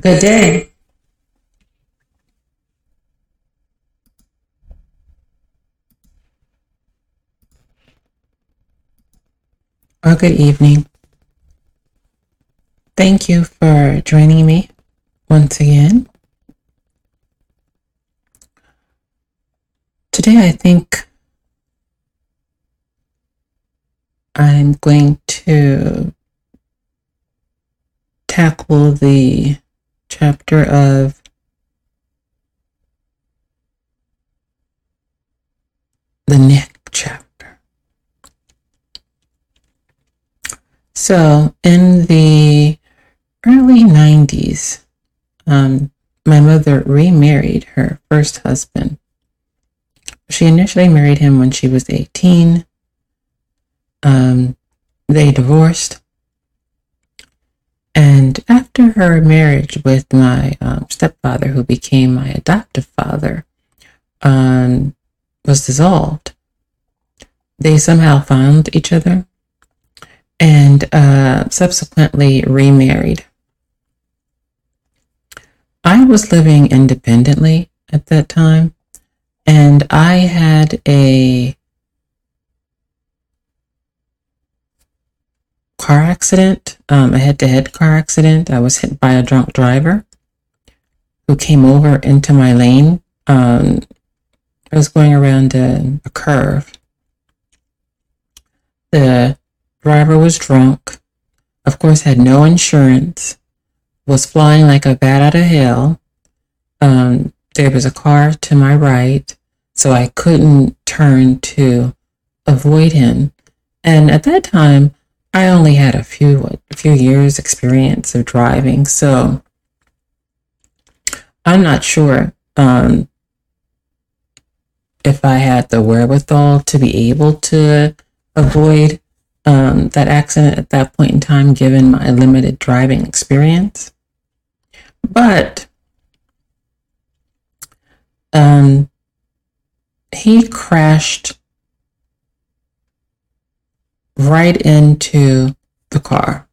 Good day. Or good evening. Thank you for joining me once again. Today, I think I'm going to tackle the chapter of the neck chapter. So, in the early 90s, um, my mother remarried her first husband. She initially married him when she was 18. Um, they divorced. And after her marriage with my um, stepfather, who became my adoptive father, um, was dissolved, they somehow found each other and uh, subsequently remarried. I was living independently at that time, and I had a car accident, um, a head to head car accident. I was hit by a drunk driver who came over into my lane. Um, I was going around a, a curve. The driver was drunk, of course, had no insurance, was flying like a bat out of hell. Um, there was a car to my right, so I couldn't turn to avoid him. And at that time, I only had a few a few years experience of driving, so I'm not sure um, if I had the wherewithal to be able to avoid um, that accident at that point in time, given my limited driving experience. But um, he crashed right into the car.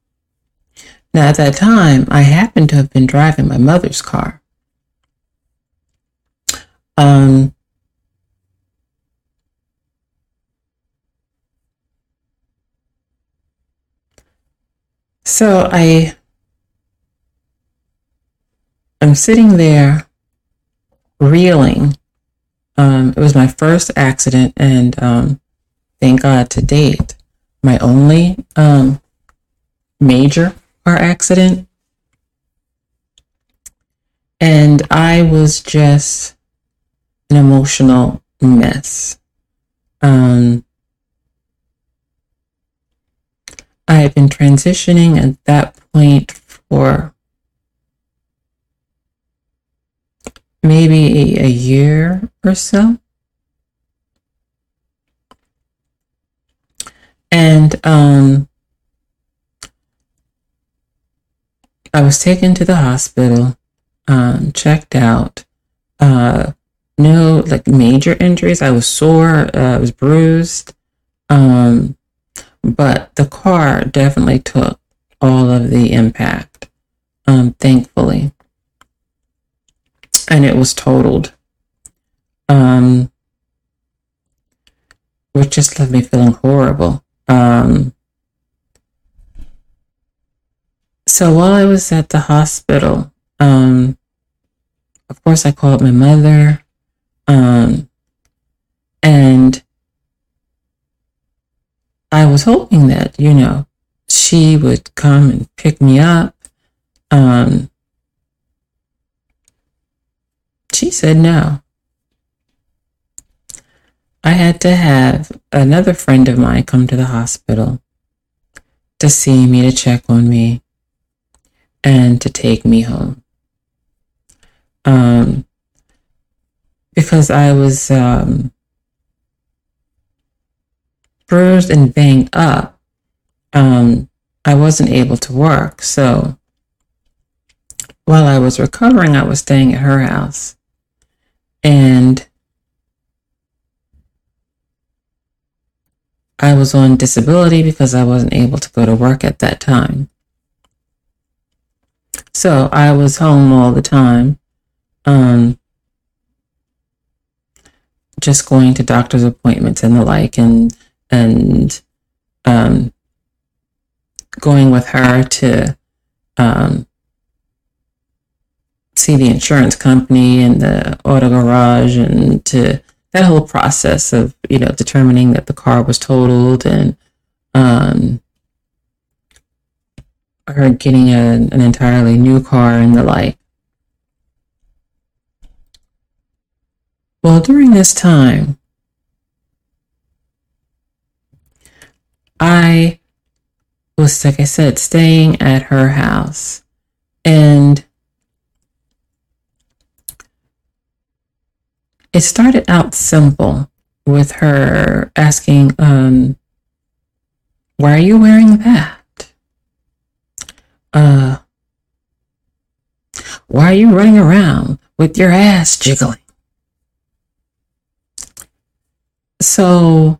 Now, at that time, I happened to have been driving my mother's car. Um, so I I'm sitting there reeling. Um, it was my first accident, and um, thank God to date, my only um, major car accident. And I was just an emotional mess. Um, I had been transitioning at that point for maybe a year or so. And um, I was taken to the hospital, um, checked out. Uh, no like major injuries. I was sore. Uh, I was bruised. Um, but the car definitely took all of the impact. Um, thankfully and it was totaled. Um, which just left me feeling horrible. Um, so while I was at the hospital, um, of course, I called my mother, um, and I was hoping that you know she would come and pick me up. Um, she said no. I had to have another friend of mine come to the hospital to see me, to check on me, and to take me home. Um, because I was um, bruised and banged up, um, I wasn't able to work. So while I was recovering, I was staying at her house. And I was on disability because I wasn't able to go to work at that time. So I was home all the time. Um, just going to doctor's appointments and the like and and um, going with her to um, see the insurance company and the auto garage and to that whole process of you know determining that the car was totaled and um, her getting a, an entirely new car and the like. Well, during this time, I was, like I said, staying at her house. And it started out simple with her asking, um, why are you wearing that? Uh, why are you running around with your ass jiggling? So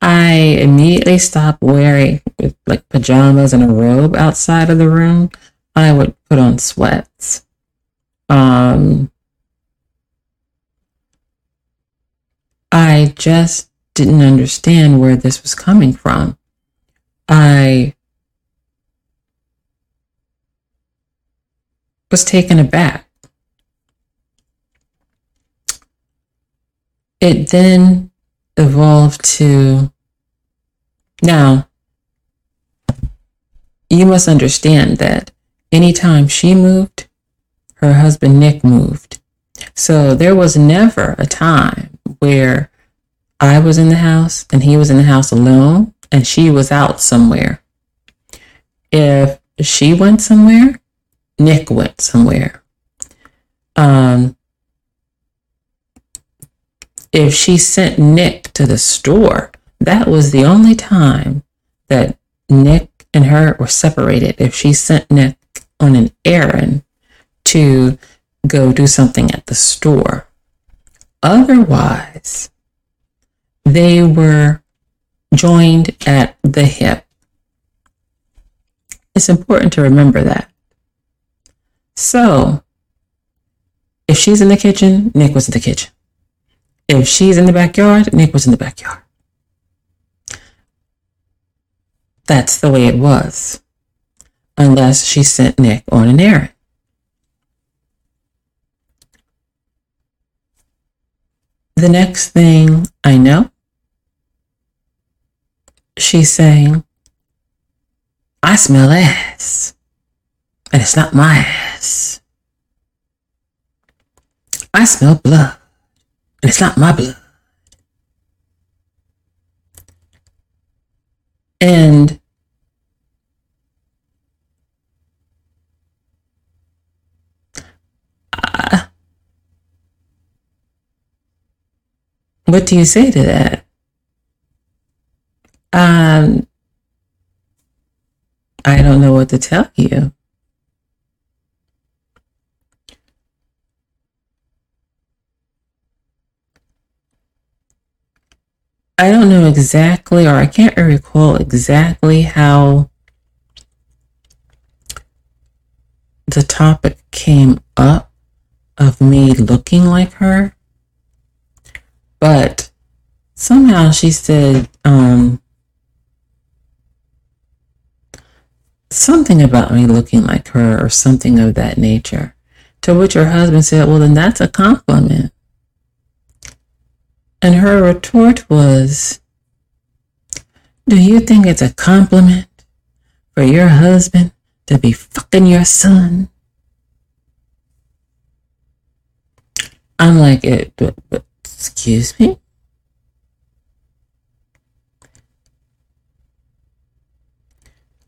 I immediately stopped wearing like pajamas and a robe outside of the room. I would put on sweats. Um, I just didn't understand where this was coming from. I was taken aback. It then evolved to now, you must understand that anytime she moved, her husband Nick moved. So there was never a time where I was in the house and he was in the house alone and she was out somewhere. If she went somewhere, Nick went somewhere. Um, if she sent Nick to the store, that was the only time that Nick and her were separated. If she sent Nick on an errand to go do something at the store. Otherwise, they were joined at the hip. It's important to remember that. So, if she's in the kitchen, Nick was in the kitchen. If she's in the backyard, Nick was in the backyard. That's the way it was. Unless she sent Nick on an errand. The next thing I know, she's saying, I smell ass. And it's not my ass. I smell blood. And it's not my blood. And What do you say to that? Um, I don't know what to tell you. I don't know exactly, or I can't recall exactly how the topic came up of me looking like her. But somehow she said um, something about me looking like her or something of that nature. To which her husband said, Well, then that's a compliment. And her retort was, Do you think it's a compliment for your husband to be fucking your son? I'm like, it, Excuse me?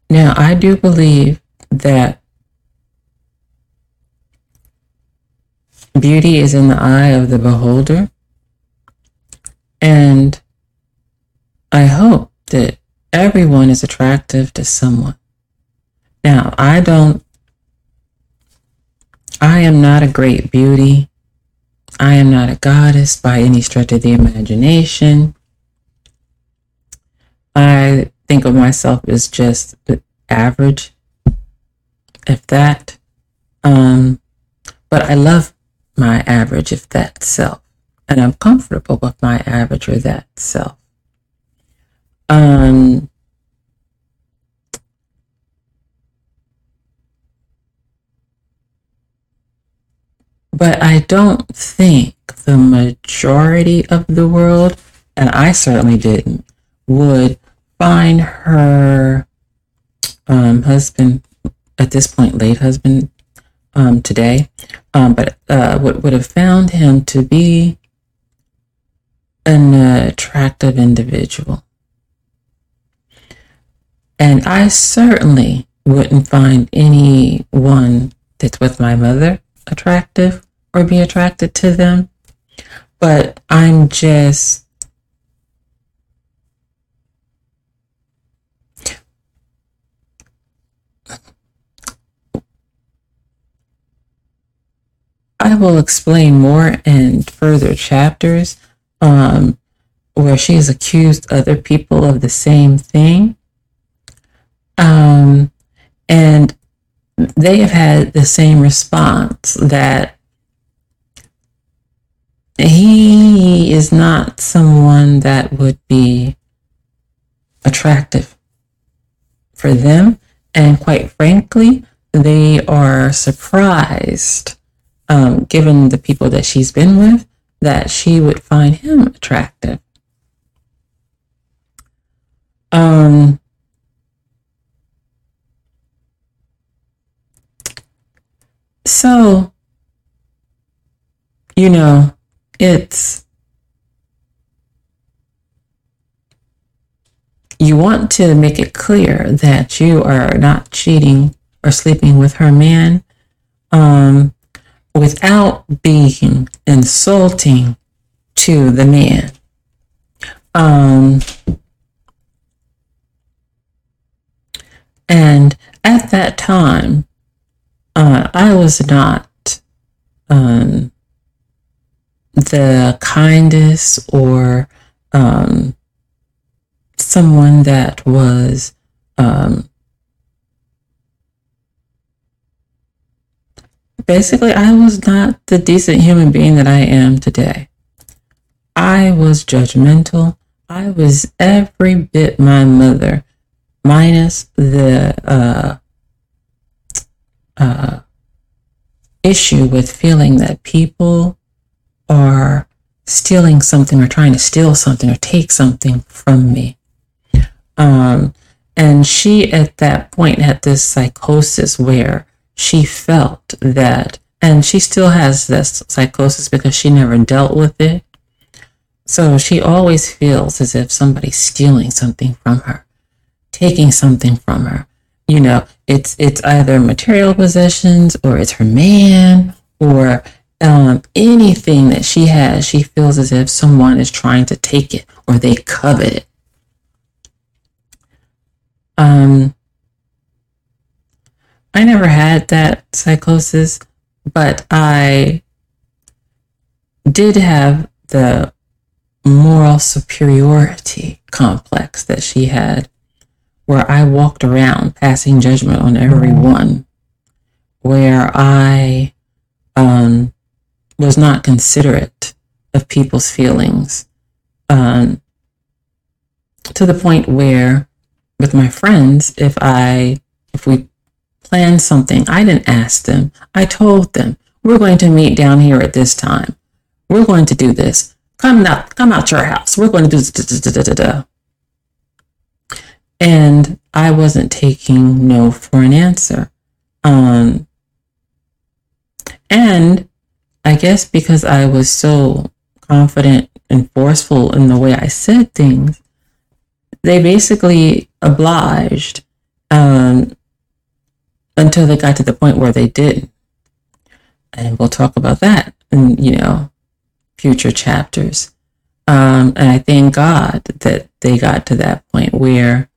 Now, I do believe that beauty is in the eye of the beholder. And I hope that everyone is attractive to someone. Now, I don't, I am not a great beauty. I am not a goddess by any stretch of the imagination. I think of myself as just the average if that. Um, but I love my average, if that self. And I'm comfortable with my average or that self. Um, but I don't think the majority of the world, and I certainly didn't, would find her um, husband, at this point, late husband, um, today, um, but uh, would, would have found him to be an attractive individual. And I certainly wouldn't find anyone that's with my mother attractive or be attracted to them. But I'm just I will explain more in further chapters um, where she has accused other people of the same thing. Um, and they have had the same response that he is not someone that would be attractive for them. And quite frankly, they are surprised, um, given the people that she's been with, that she would find him attractive. Um, so, you know, it's you want to make it clear that you are not cheating or sleeping with her man um, without being insulting to the man. Um, and at that time, uh, I was not um, the kindest or um, someone that was um, basically, I was not the decent human being that I am today. I was judgmental. I was every bit my mother, minus the uh, uh, issue with feeling that people are stealing something or trying to steal something or take something from me. Um, and she, at that point, had this psychosis where she felt that, and she still has this psychosis because she never dealt with it. So she always feels as if somebody's stealing something from her, taking something from her. You know, it's it's either material possessions or it's her man or um, anything that she has, she feels as if someone is trying to take it or they covet it. Um, I never had that psychosis, but I did have the moral superiority complex that she had, where I walked around passing judgment on everyone, where I um, was not considerate of people's feelings. Um, to the point where with my friends if i if we planned something i didn't ask them. I told them we're going to meet down here at this time. We're going to do this. Come out come out your house. We're going to do this and i wasn't taking no for an answer. Um and I guess because I was so confident and forceful in the way I said things, they basically obliged um, until they got to the point where they didn't. And we'll talk about that in, you know, future chapters. Um, and I thank God that they got to that point where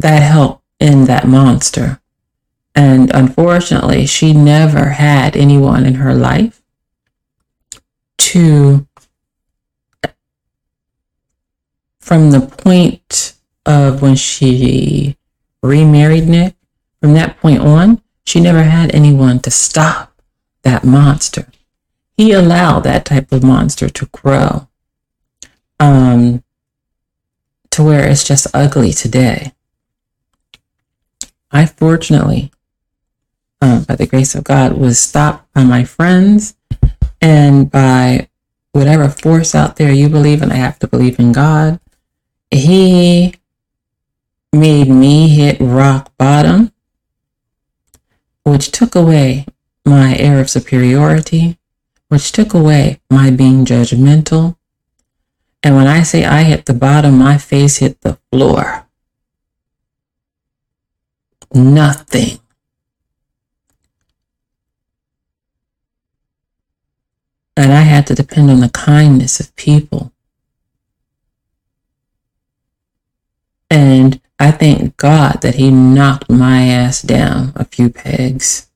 that helped end that monster and unfortunately, she never had anyone in her life to, from the point of when she remarried Nick from that point on, she never had anyone to stop that monster. He allowed that type of monster to grow um, to where it's just ugly today. I fortunately, uh, by the grace of God, was stopped by my friends and by whatever force out there you believe in. I have to believe in God. He made me hit rock bottom, which took away my air of superiority, which took away my being judgmental. And when I say I hit the bottom, my face hit the floor. Nothing. And I had to depend on the kindness of people. And I thank God that He knocked my ass down a few pegs.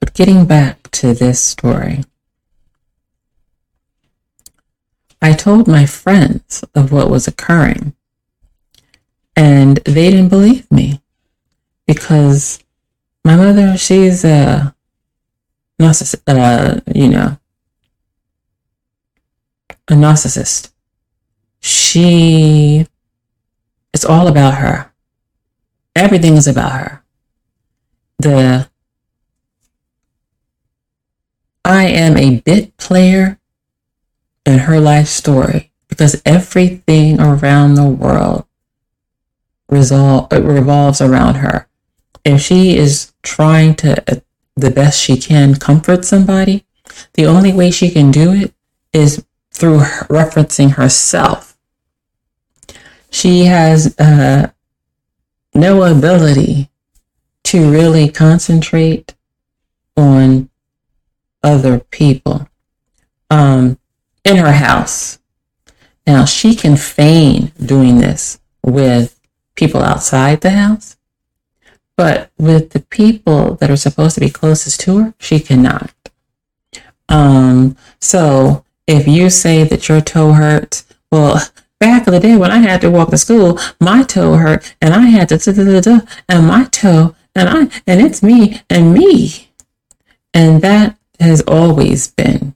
But getting back to this story, I told my friends of what was occurring, and they didn't believe me because my mother, she's a narcissist, uh, you know, a narcissist. She, it's all about her. Everything is about her. The, I am a bit player in her life story because everything around the world resolve, revolves around her. If she is trying to, the best she can, comfort somebody, the only way she can do it is through referencing herself. She has uh, no ability to really concentrate on other people um, in her house. Now, she can feign doing this with people outside the house, but with the people that are supposed to be closest to her, she cannot. Um, so if you say that your toe hurts, well, back in the day when I had to walk to school, my toe hurt and I had to, and my toe, and I, and it's me and me. And that has always been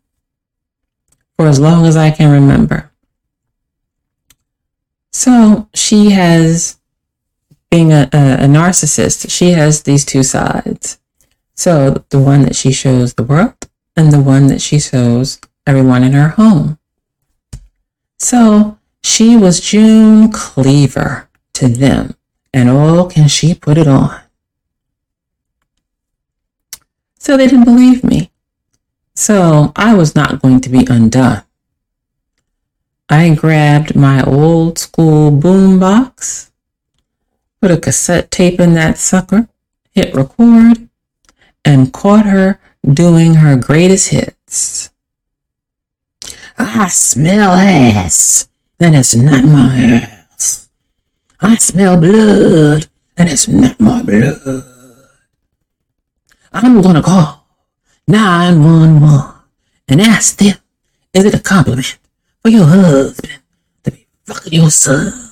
for as long as I can remember. So she has, being a, a, a narcissist, she has these two sides. So the one that she shows the world and the one that she shows everyone in her home. So she was June Cleaver to them, and oh, can she put it on. So they didn't believe me. So I was not going to be undone. I grabbed my old school boombox, put a cassette tape in that sucker, hit record, and caught her doing her greatest hits. I smell ass, and it's not my ass. I smell blood, and it's not my blood. I'm gonna call 911 and ask them, is it a compliment for your husband to be fucking your son?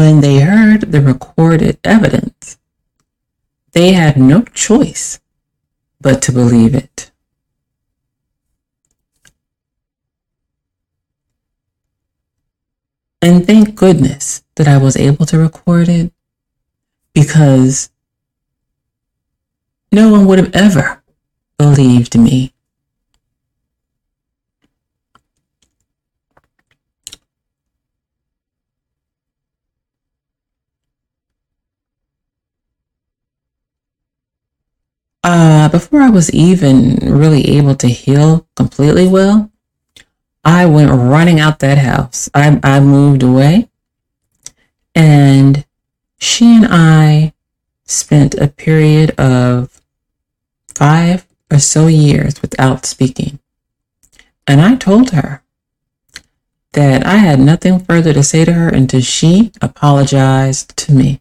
When they heard the recorded evidence, they had no choice but to believe it. And thank goodness that I was able to record it because no one would have ever believed me. Uh, before I was even really able to heal completely well, I went running out that house. I, I moved away and she and I spent a period of five or so years without speaking. And I told her that I had nothing further to say to her until she apologized to me.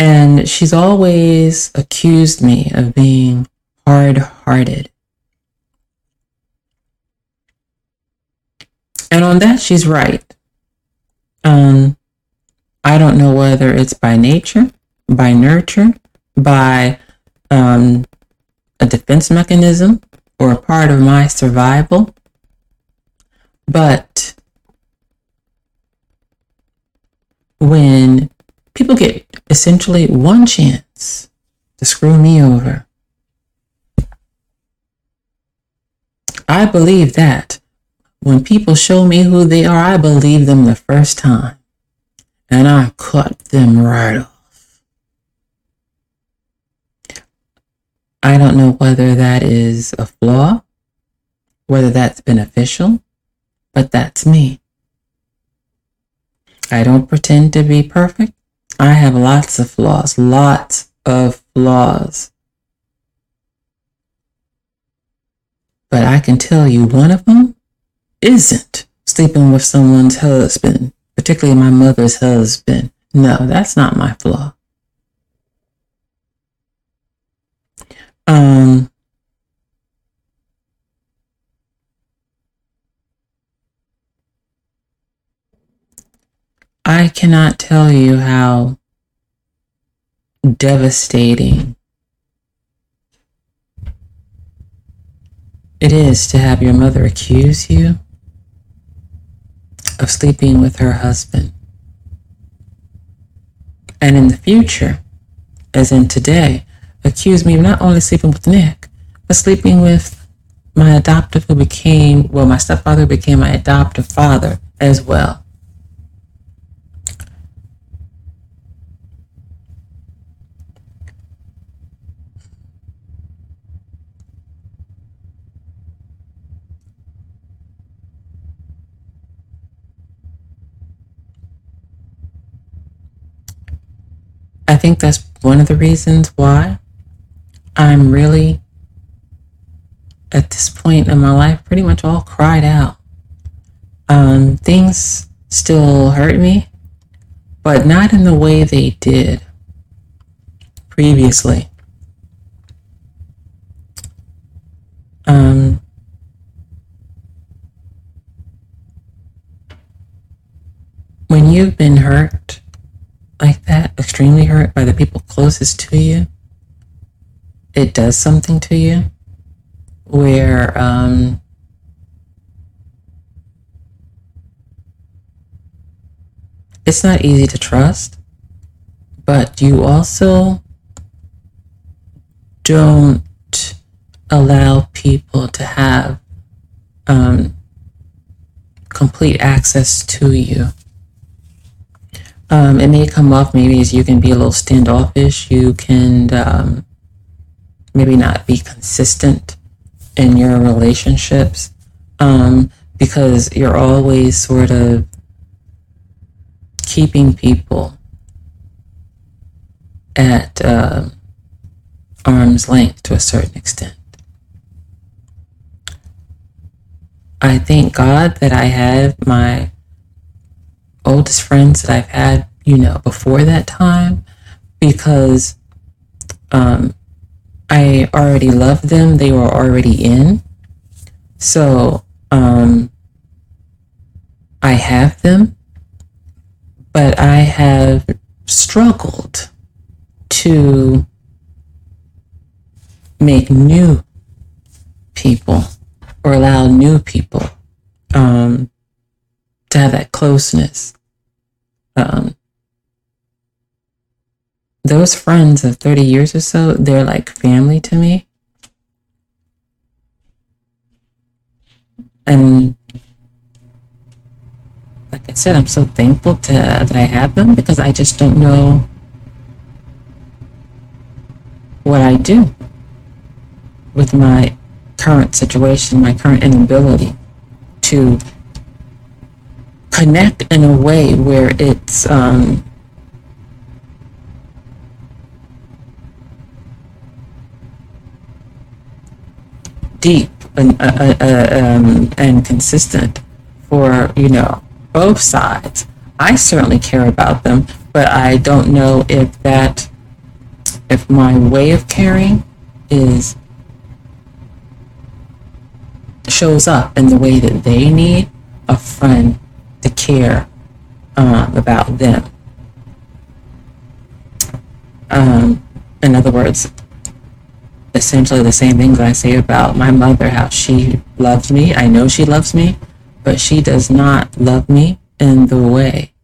And she's always accused me of being hard hearted. And on that, she's right. Um, I don't know whether it's by nature, by nurture, by um, a defense mechanism, or a part of my survival. But when people get essentially one chance to screw me over, I believe that when people show me who they are, I believe them the first time. And I cut them right off. I don't know whether that is a flaw, whether that's beneficial, but that's me. I don't pretend to be perfect. I have lots of flaws, lots of flaws. But I can tell you one of them isn't sleeping with someone's husband, particularly my mother's husband. No, that's not my flaw. Um, I cannot tell you how devastating it is to have your mother accuse you of sleeping with her husband. And in the future, as in today, accuse me of not only sleeping with Nick, but sleeping with my adoptive who became, well, my stepfather became my adoptive father as well. Think that's one of the reasons why I'm really at this point in my life pretty much all cried out. Um, things still hurt me, but not in the way they did previously. Um, when you've been hurt like that, extremely hurt by the people closest to you, it does something to you where um, it's not easy to trust, but you also don't allow people to have um, complete access to you um, it may come off maybe as you can be a little standoffish. You can um, maybe not be consistent in your relationships um, because you're always sort of keeping people at uh, arm's length to a certain extent. I thank God that I have my oldest friends that I've had, you know, before that time because um, I already loved them. They were already in. So um, I have them, but I have struggled to make new people or allow new people um, to have that closeness. Um, those friends of 30 years or so, they're like family to me. And like I said, I'm so thankful to that I have them because I just don't know what I do with my current situation, my current inability to connect in a way where it's um, deep and, uh, uh, uh, um, and consistent for you know both sides. I certainly care about them, but I don't know if that if my way of caring is shows up in the way that they need a friend to care um, about them. Um, in other words, essentially the same things I say about my mother, how she loves me. I know she loves me, but she does not love me in the way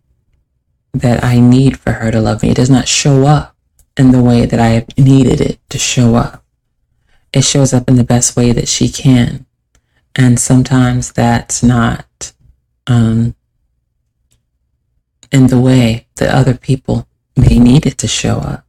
that I need for her to love me. It does not show up in the way that I needed it to show up. It shows up in the best way that she can. And sometimes that's not um, in the way that other people may need it to show up.